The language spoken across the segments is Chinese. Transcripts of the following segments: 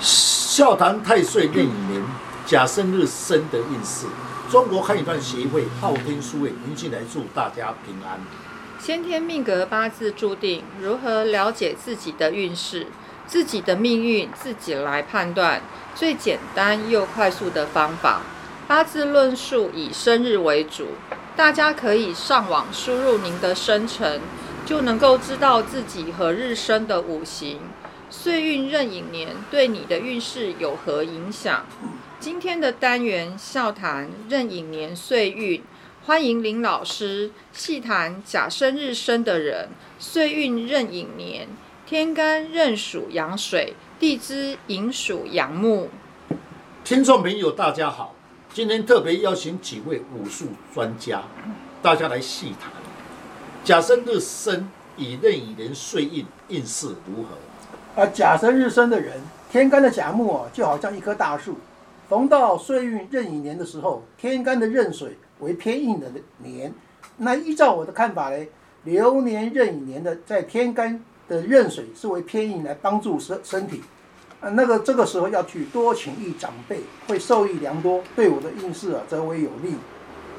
笑谈太岁壬年甲申日生的运势。中国汉语段协会昊天书院，迎进来祝大家平安。先天命格八字注定，如何了解自己的运势、自己的命运，自己来判断。最简单又快速的方法，八字论述以生日为主，大家可以上网输入您的生辰，就能够知道自己何日生的五行。岁运壬寅年对你的运势有何影响？今天的单元笑谈壬寅年岁运，欢迎林老师细谈甲生日生的人，岁运壬寅年，天干壬属阳水，地支寅属阳木。听众朋友，大家好，今天特别邀请几位武术专家，大家来细谈甲生日生以壬寅年岁运运势如何。而甲申日生的人，天干的甲木啊，就好像一棵大树。逢到岁运壬寅年的时候，天干的壬水为偏硬的年。那依照我的看法呢，流年壬寅年的在天干的壬水是为偏硬，来帮助身身体。啊，那个这个时候要去多请益长辈，会受益良多，对我的运势啊，则为有利。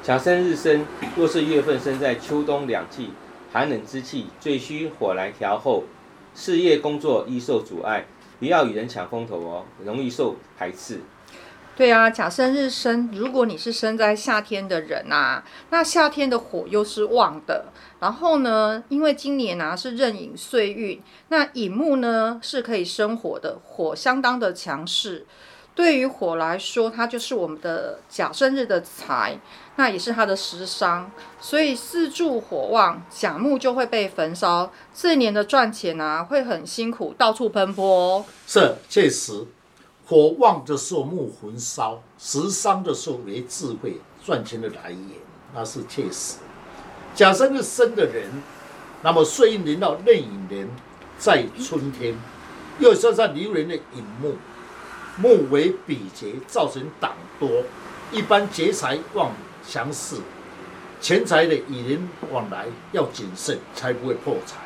甲申日生，若是月份生在秋冬两季，寒冷之气，最需火来调候。事业工作易受阻碍，不要与人抢风头哦，容易受排斥。对啊，甲生日生，如果你是生在夏天的人啊，那夏天的火又是旺的。然后呢，因为今年啊是壬寅岁运，那乙木呢是可以生火的，火相当的强势。对于火来说，它就是我们的甲生日的财，那也是它的食伤，所以四柱火旺，甲木就会被焚烧。这一年的赚钱啊，会很辛苦，到处奔波。是，确实，火旺的时候木焚烧，食伤的时候为智慧赚钱的来源，那是确实。甲生日生的人，那么岁运临到壬寅年，在春天，又生在流年的寅木。木为比劫，造成党多，一般劫财旺强势，钱财的与人往来要谨慎，才不会破财。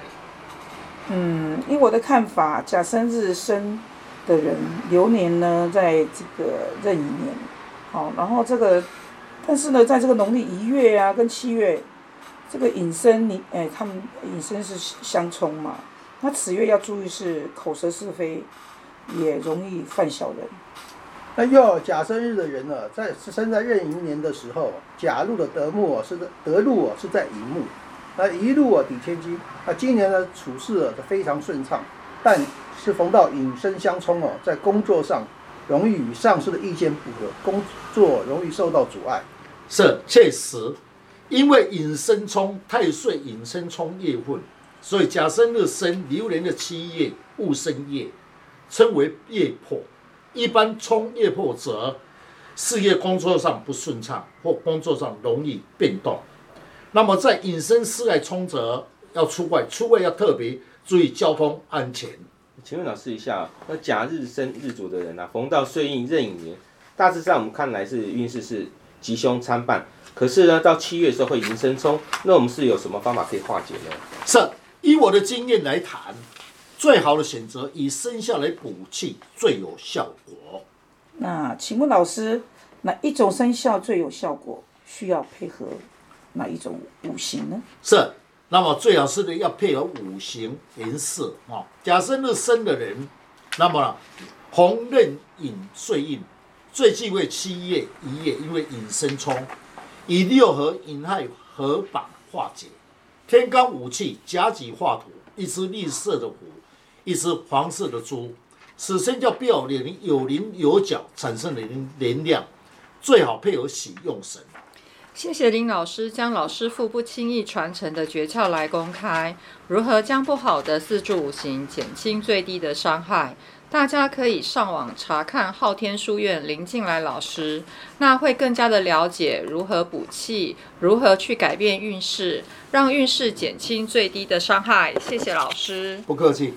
嗯，以我的看法，甲申日生的人流年呢，在这个壬寅年，好，然后这个，但是呢，在这个农历一月啊，跟七月，这个寅申你，哎，他们寅申是相冲嘛，那此月要注意是口舌是非。也容易犯小人。那要甲生日的人呢，在生在壬寅年的时候，甲路的德木啊是在德禄啊是在寅木，那一路啊抵千金。那今年呢处事啊非常顺畅，但是逢到寅申相冲哦，在工作上容易与上司的意见不合，工作容易受到阻碍。是确实，因为寅申冲太岁寅申冲月份，所以甲生日生流年的七月戊申月。称为业破，一般冲业破者，事业工作上不顺畅，或工作上容易变动。那么在隐身失害冲者要出外，出外要特别注意交通安全。请问老师一下，那甲日生日主的人啊，逢到岁运壬寅年，大致上我们看来是运势是吉凶参半，可是呢，到七月的时候会迎生冲，那我们是有什么方法可以化解呢？是，以我的经验来谈。最好的选择以生肖来补气最有效果。那请问老师，哪一种生肖最有效果？需要配合哪一种五行呢？是，那么最好是的要配合五行颜色啊。假设日生的人，那么红刃引岁印最忌讳七月一夜，因为引生冲，以六合引亥合板化解。天干五气甲己化土，一只绿色的虎。一只黄色的猪，此生叫表灵有棱有角，产生的能量，最好配合喜用神。谢谢林老师将老师傅不轻易传承的诀窍来公开，如何将不好的四柱五行减轻最低的伤害？大家可以上网查看昊天书院林静来老师，那会更加的了解如何补气，如何去改变运势，让运势减轻最低的伤害。谢谢老师，不客气。